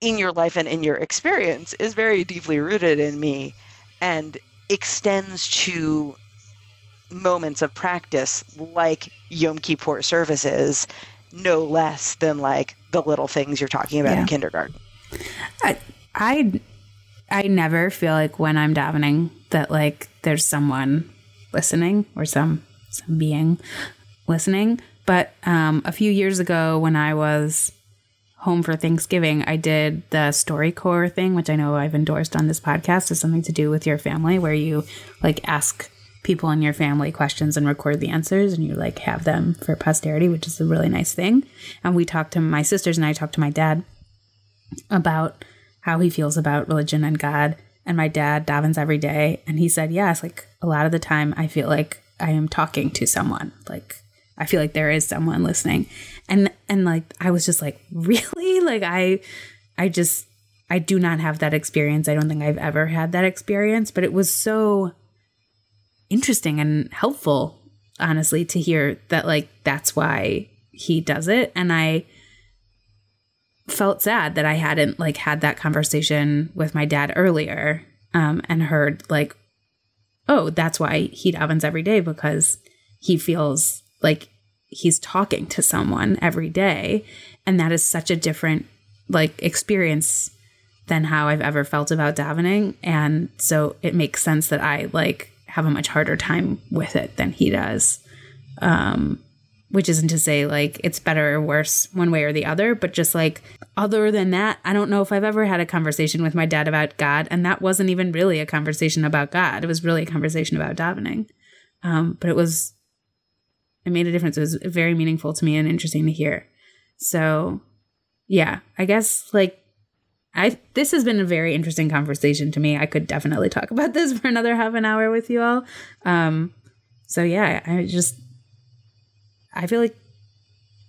in your life and in your experience is very deeply rooted in me and extends to moments of practice like yom kippur services no less than like the little things you're talking about yeah. in kindergarten I, I I never feel like when I'm davening that like there's someone listening or some some being listening. But um, a few years ago, when I was home for Thanksgiving, I did the StoryCorps thing, which I know I've endorsed on this podcast. Is something to do with your family, where you like ask people in your family questions and record the answers and you like have them for posterity, which is a really nice thing. And we talked to my sisters and I talked to my dad about how he feels about religion and God. And my dad davens every day. And he said, yes, like a lot of the time I feel like I am talking to someone. Like I feel like there is someone listening. And and like I was just like, really? Like I I just I do not have that experience. I don't think I've ever had that experience, but it was so interesting and helpful, honestly, to hear that like that's why he does it. And I felt sad that I hadn't like had that conversation with my dad earlier um, and heard like, oh, that's why he davens every day because he feels like he's talking to someone every day. And that is such a different like experience than how I've ever felt about davening. And so it makes sense that I like have a much harder time with it than he does. Um, which isn't to say like it's better or worse one way or the other, but just like other than that, I don't know if I've ever had a conversation with my dad about God, and that wasn't even really a conversation about God. It was really a conversation about davening. Um, but it was, it made a difference. It was very meaningful to me and interesting to hear. So, yeah, I guess like I this has been a very interesting conversation to me. I could definitely talk about this for another half an hour with you all. Um, so yeah, I just I feel like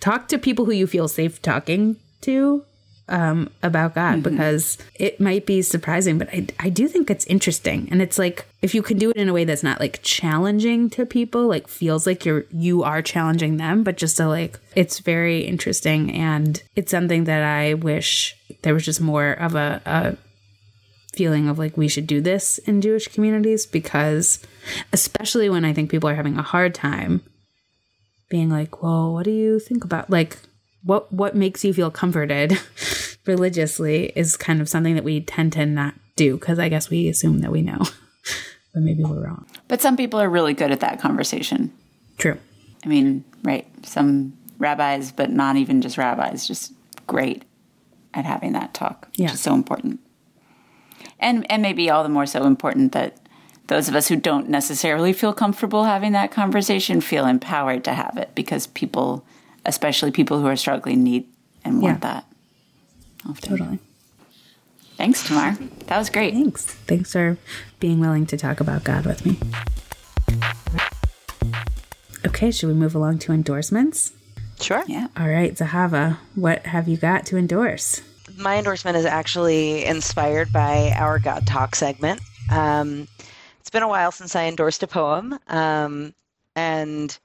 talk to people who you feel safe talking to um, about God mm-hmm. because it might be surprising, but I, I do think it's interesting. And it's like if you can do it in a way that's not like challenging to people, like feels like you're you are challenging them, but just to like it's very interesting and it's something that I wish there was just more of a, a feeling of like we should do this in Jewish communities because especially when I think people are having a hard time being like, well, what do you think about like what what makes you feel comforted religiously is kind of something that we tend to not do because I guess we assume that we know, but maybe we're wrong. But some people are really good at that conversation. True. I mean, right? Some rabbis, but not even just rabbis, just great at having that talk, which yeah. is so important. And and maybe all the more so important that those of us who don't necessarily feel comfortable having that conversation feel empowered to have it because people, especially people who are struggling, need and want yeah. that. Often. Totally. Thanks, Tamar. That was great. Thanks. Thanks for being willing to talk about God with me. Okay, should we move along to endorsements? Sure. Yeah. All right, Zahava, what have you got to endorse? My endorsement is actually inspired by our God Talk segment. Um, it's been a while since I endorsed a poem. Um, and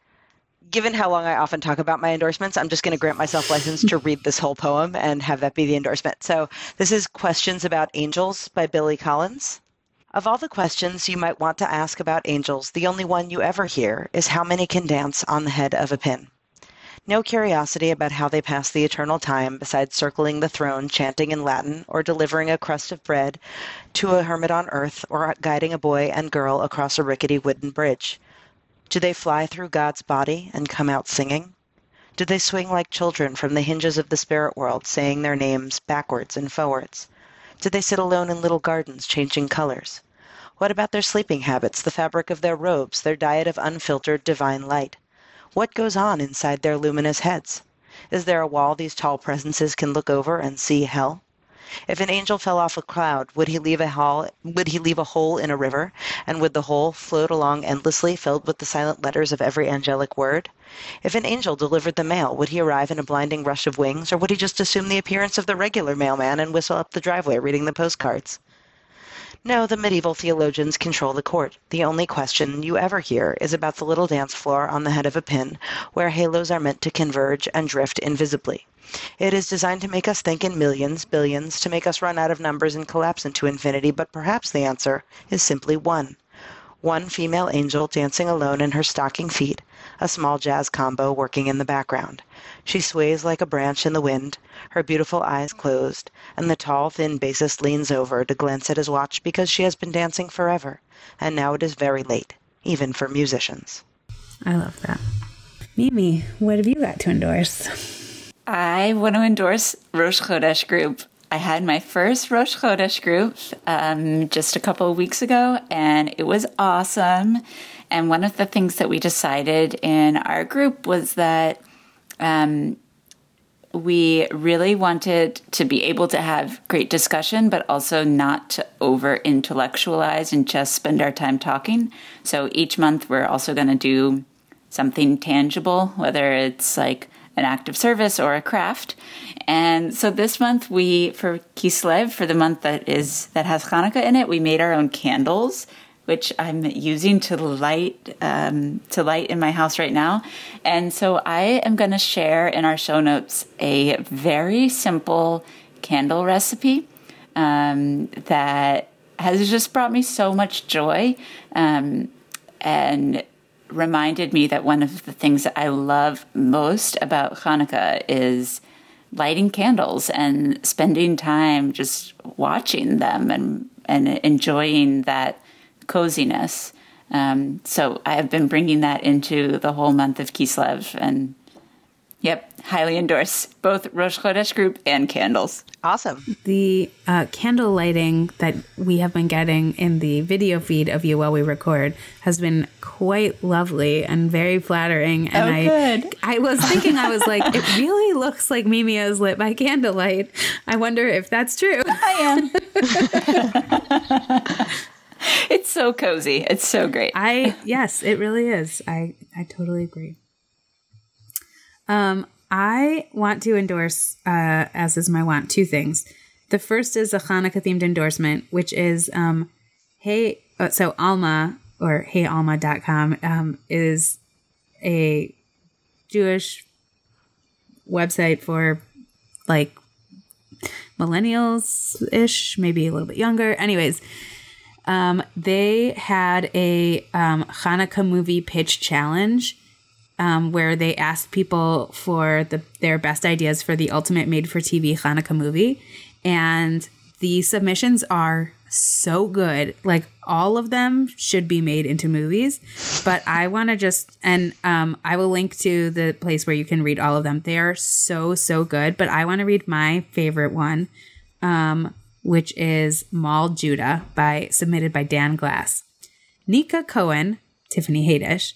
given how long I often talk about my endorsements, I'm just going to grant myself license to read this whole poem and have that be the endorsement. So this is Questions About Angels by Billy Collins. Of all the questions you might want to ask about angels, the only one you ever hear is how many can dance on the head of a pin. No curiosity about how they pass the eternal time besides circling the throne, chanting in Latin, or delivering a crust of bread to a hermit on earth, or guiding a boy and girl across a rickety wooden bridge. Do they fly through God's body and come out singing? Do they swing like children from the hinges of the spirit world, saying their names backwards and forwards? Do they sit alone in little gardens, changing colors? What about their sleeping habits, the fabric of their robes, their diet of unfiltered divine light? What goes on inside their luminous heads? Is there a wall these tall presences can look over and see hell? If an angel fell off a cloud, would he leave a hole, would he leave a hole in a river, and would the hole float along endlessly, filled with the silent letters of every angelic word? If an angel delivered the mail, would he arrive in a blinding rush of wings, or would he just assume the appearance of the regular mailman and whistle up the driveway reading the postcards? No, the medieval theologians control the court. The only question you ever hear is about the little dance floor on the head of a pin, where halos are meant to converge and drift invisibly. It is designed to make us think in millions, billions, to make us run out of numbers and collapse into infinity, but perhaps the answer is simply one. One female angel dancing alone in her stocking feet, a small jazz combo working in the background. She sways like a branch in the wind, her beautiful eyes closed, and the tall, thin bassist leans over to glance at his watch because she has been dancing forever, and now it is very late, even for musicians. I love that. Mimi, what have you got to endorse? I want to endorse Rosh Chodesh Group. I had my first Rosh Chodesh group um, just a couple of weeks ago, and it was awesome. And one of the things that we decided in our group was that um, we really wanted to be able to have great discussion, but also not to over intellectualize and just spend our time talking. So each month, we're also going to do something tangible, whether it's like an act of service or a craft. And so this month we for Kislev for the month that is that has Hanukkah in it, we made our own candles, which I'm using to light um, to light in my house right now. And so I am going to share in our show notes a very simple candle recipe um, that has just brought me so much joy. Um, and reminded me that one of the things that I love most about Hanukkah is lighting candles and spending time just watching them and and enjoying that coziness. Um, so I have been bringing that into the whole month of Kislev, and yep, highly endorse both Rosh Chodesh group and candles. Awesome. The uh, candle lighting that we have been getting in the video feed of you while we record has been quite lovely and very flattering. And oh, I, good. I was thinking, I was like, it really looks like Mimi is lit by candlelight. I wonder if that's true. I am. it's so cozy. It's so great. I yes, it really is. I I totally agree. Um, I want to endorse, uh, as is my want, two things. The first is a Hanukkah themed endorsement, which is um, hey, uh, so Alma or heyalma.com um, is a Jewish website for like millennials ish, maybe a little bit younger. Anyways, um, they had a um, Hanukkah movie pitch challenge um, where they asked people for the, their best ideas for the ultimate made for TV Hanukkah movie. And the submissions are so good. Like all of them should be made into movies. But I want to just, and um, I will link to the place where you can read all of them. They are so, so good. But I want to read my favorite one, um, which is Mall Judah by submitted by Dan Glass. Nika Cohen, Tiffany Haddish,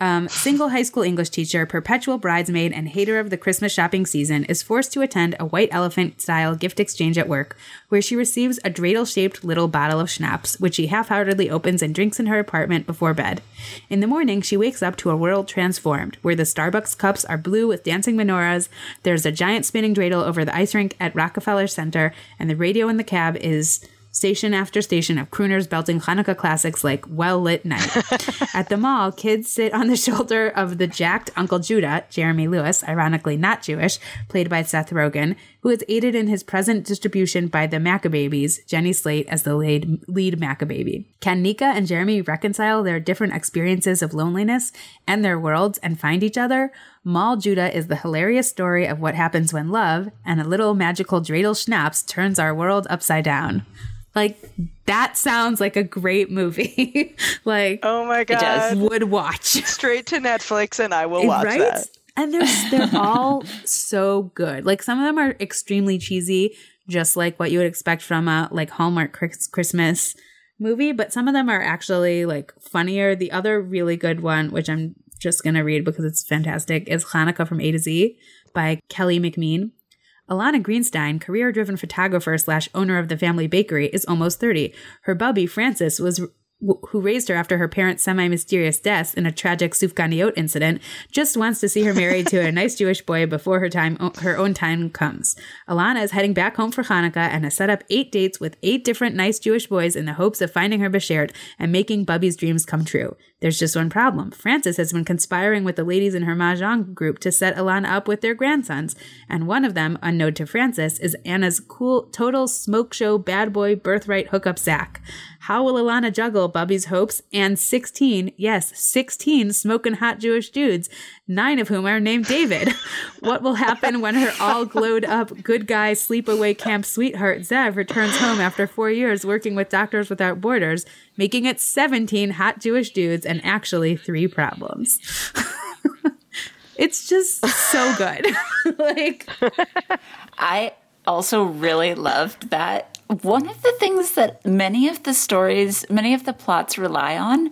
um, single high school English teacher, perpetual bridesmaid, and hater of the Christmas shopping season is forced to attend a white elephant style gift exchange at work, where she receives a dreidel shaped little bottle of schnapps, which she half heartedly opens and drinks in her apartment before bed. In the morning, she wakes up to a world transformed, where the Starbucks cups are blue with dancing menorahs, there's a giant spinning dreidel over the ice rink at Rockefeller Center, and the radio in the cab is station after station of crooners belting Hanukkah classics like Well Lit Night. At the mall, kids sit on the shoulder of the jacked Uncle Judah, Jeremy Lewis, ironically not Jewish, played by Seth Rogen, who is aided in his present distribution by the Maccababies, Jenny Slate as the lead, lead Maccababy. Can Nika and Jeremy reconcile their different experiences of loneliness and their worlds and find each other? Mall Judah is the hilarious story of what happens when love and a little magical dreidel schnapps turns our world upside down. Like that sounds like a great movie. like oh my god, would watch straight to Netflix and I will watch right? that. And they're they're all so good. Like some of them are extremely cheesy, just like what you would expect from a like Hallmark Christmas movie, but some of them are actually like funnier. The other really good one, which I'm just gonna read because it's fantastic, is Hanukkah from A to Z by Kelly McMean. Alana Greenstein, career driven photographer slash owner of the family bakery, is almost 30. Her bubby, Frances, was who raised her after her parents' semi mysterious deaths in a tragic sufganiyot incident, just wants to see her married to a nice Jewish boy before her time her own time comes. Alana is heading back home for Hanukkah and has set up eight dates with eight different nice Jewish boys in the hopes of finding her beshert and making Bubby's dreams come true. There's just one problem. Frances has been conspiring with the ladies in her mahjong group to set Alana up with their grandsons, and one of them, unknown to Frances, is Anna's cool, total smoke show bad boy birthright hookup Zach. How will Alana juggle Bubby's hopes and 16, yes, 16 smoking hot Jewish dudes, nine of whom are named David? what will happen when her all glowed up good guy sleepaway camp sweetheart Zev returns home after four years working with Doctors Without Borders, making it 17 hot Jewish dudes and actually three problems? it's just so good. like I also really loved that one of the things that many of the stories, many of the plots rely on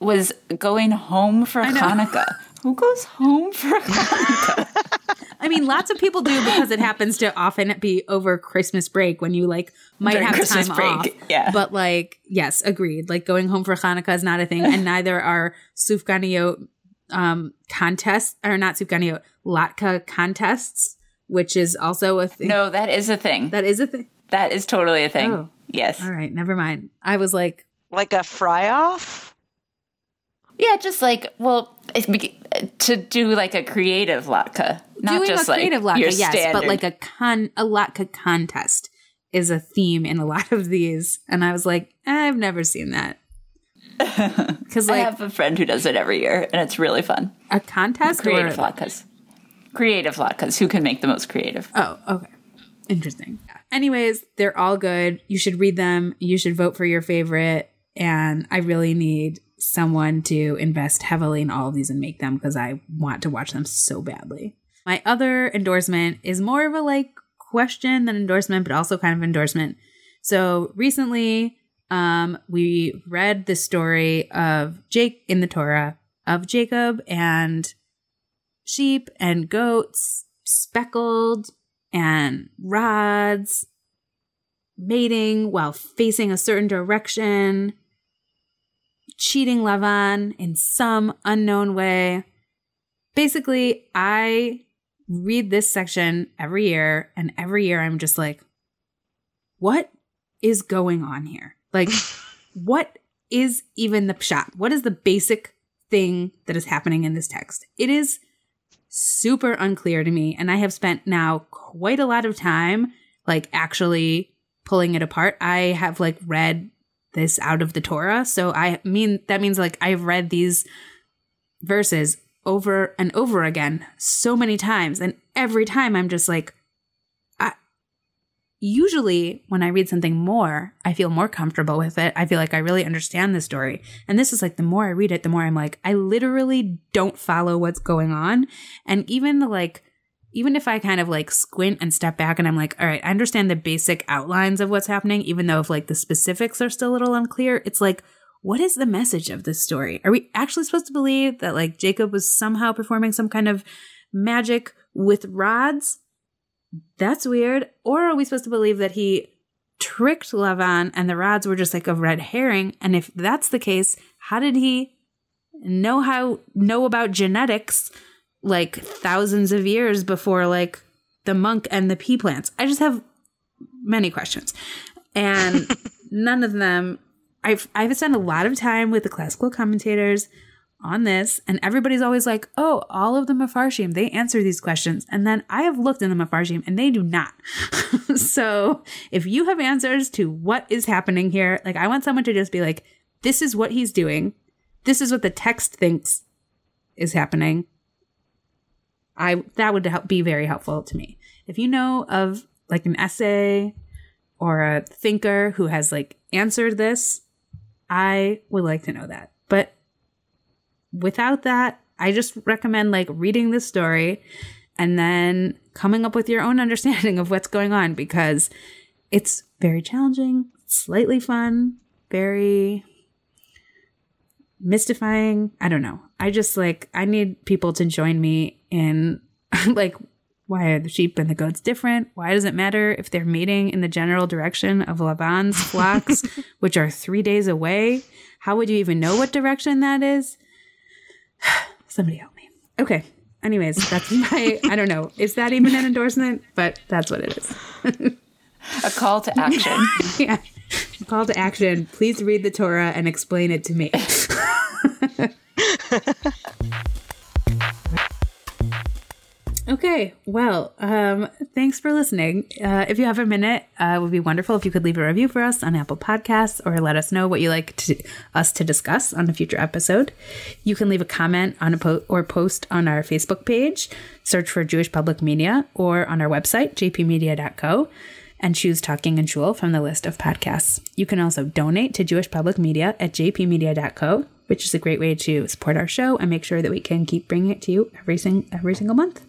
was going home for Hanukkah. Who goes home for Hanukkah? I mean, lots of people do because it happens to often be over Christmas break when you like might During have Christmas time break, off. yeah. But like, yes, agreed. Like going home for Hanukkah is not a thing, and neither are Sufganiyot um contests or not Sufganiyot Latka contests, which is also a thing. no, that is a thing. That is a thing. That is totally a thing. Oh. Yes. All right, never mind. I was like, Like a fry off? Yeah, just like well, to do like a creative latke, not doing just a creative like your Latka, yes, but like a con a Latka contest is a theme in a lot of these, and I was like, I've never seen that. Because I have a friend who does it every year, and it's really fun. a contest Creative latkes, creative latkes. Who can make the most creative? Oh, okay. Interesting. Anyways, they're all good. You should read them. You should vote for your favorite. And I really need someone to invest heavily in all of these and make them because I want to watch them so badly. My other endorsement is more of a like question than endorsement, but also kind of endorsement. So recently, um, we read the story of Jake in the Torah of Jacob and sheep and goats, speckled and rods, mating while facing a certain direction, cheating Lavan in some unknown way. Basically, I read this section every year, and every year I'm just like, what is going on here? Like, what is even the pshat? What is the basic thing that is happening in this text? It is super unclear to me, and I have spent now quite a lot of time like actually pulling it apart. I have like read this out of the Torah, so I mean that means like I've read these verses over and over again so many times, and every time I'm just like, I. Usually, when I read something more, I feel more comfortable with it. I feel like I really understand the story. And this is like the more I read it, the more I'm like, I literally don't follow what's going on. And even the like, even if I kind of like squint and step back and I'm like, all right, I understand the basic outlines of what's happening, even though if like the specifics are still a little unclear, it's like, what is the message of this story? Are we actually supposed to believe that like Jacob was somehow performing some kind of magic with rods? That's weird. Or are we supposed to believe that he tricked Lavan and the rods were just like a red herring? And if that's the case, how did he know how know about genetics like thousands of years before like the monk and the pea plants? I just have many questions. And none of them I've I've spent a lot of time with the classical commentators on this, and everybody's always like, "Oh, all of the mafarshim they answer these questions," and then I have looked in the mafarshim and they do not. so if you have answers to what is happening here, like I want someone to just be like, "This is what he's doing. This is what the text thinks is happening." I that would help be very helpful to me. If you know of like an essay or a thinker who has like answered this, I would like to know that. But without that, I just recommend like reading the story and then coming up with your own understanding of what's going on because it's very challenging, slightly fun, very mystifying. I don't know. I just like I need people to join me in like why are the sheep and the goats different? Why does it matter if they're mating in the general direction of Laban's flocks, which are three days away? How would you even know what direction that is? Somebody help me. Okay. Anyways, that's my, I don't know. Is that even an endorsement? But that's what it is. A call to action. yeah. Call to action. Please read the Torah and explain it to me. Okay, well, um, thanks for listening. Uh, if you have a minute, uh, it would be wonderful if you could leave a review for us on Apple Podcasts or let us know what you like to, us to discuss on a future episode. You can leave a comment on a po- or post on our Facebook page, search for Jewish Public Media, or on our website, jpmedia.co, and choose Talking and Shul from the list of podcasts. You can also donate to Jewish Public Media at jpmedia.co, which is a great way to support our show and make sure that we can keep bringing it to you every, sing- every single month.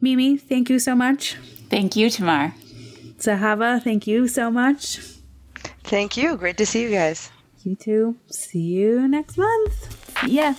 Mimi, thank you so much. Thank you, Tamar. Zahava, thank you so much. Thank you. Great to see you guys. You too. See you next month. Yeah.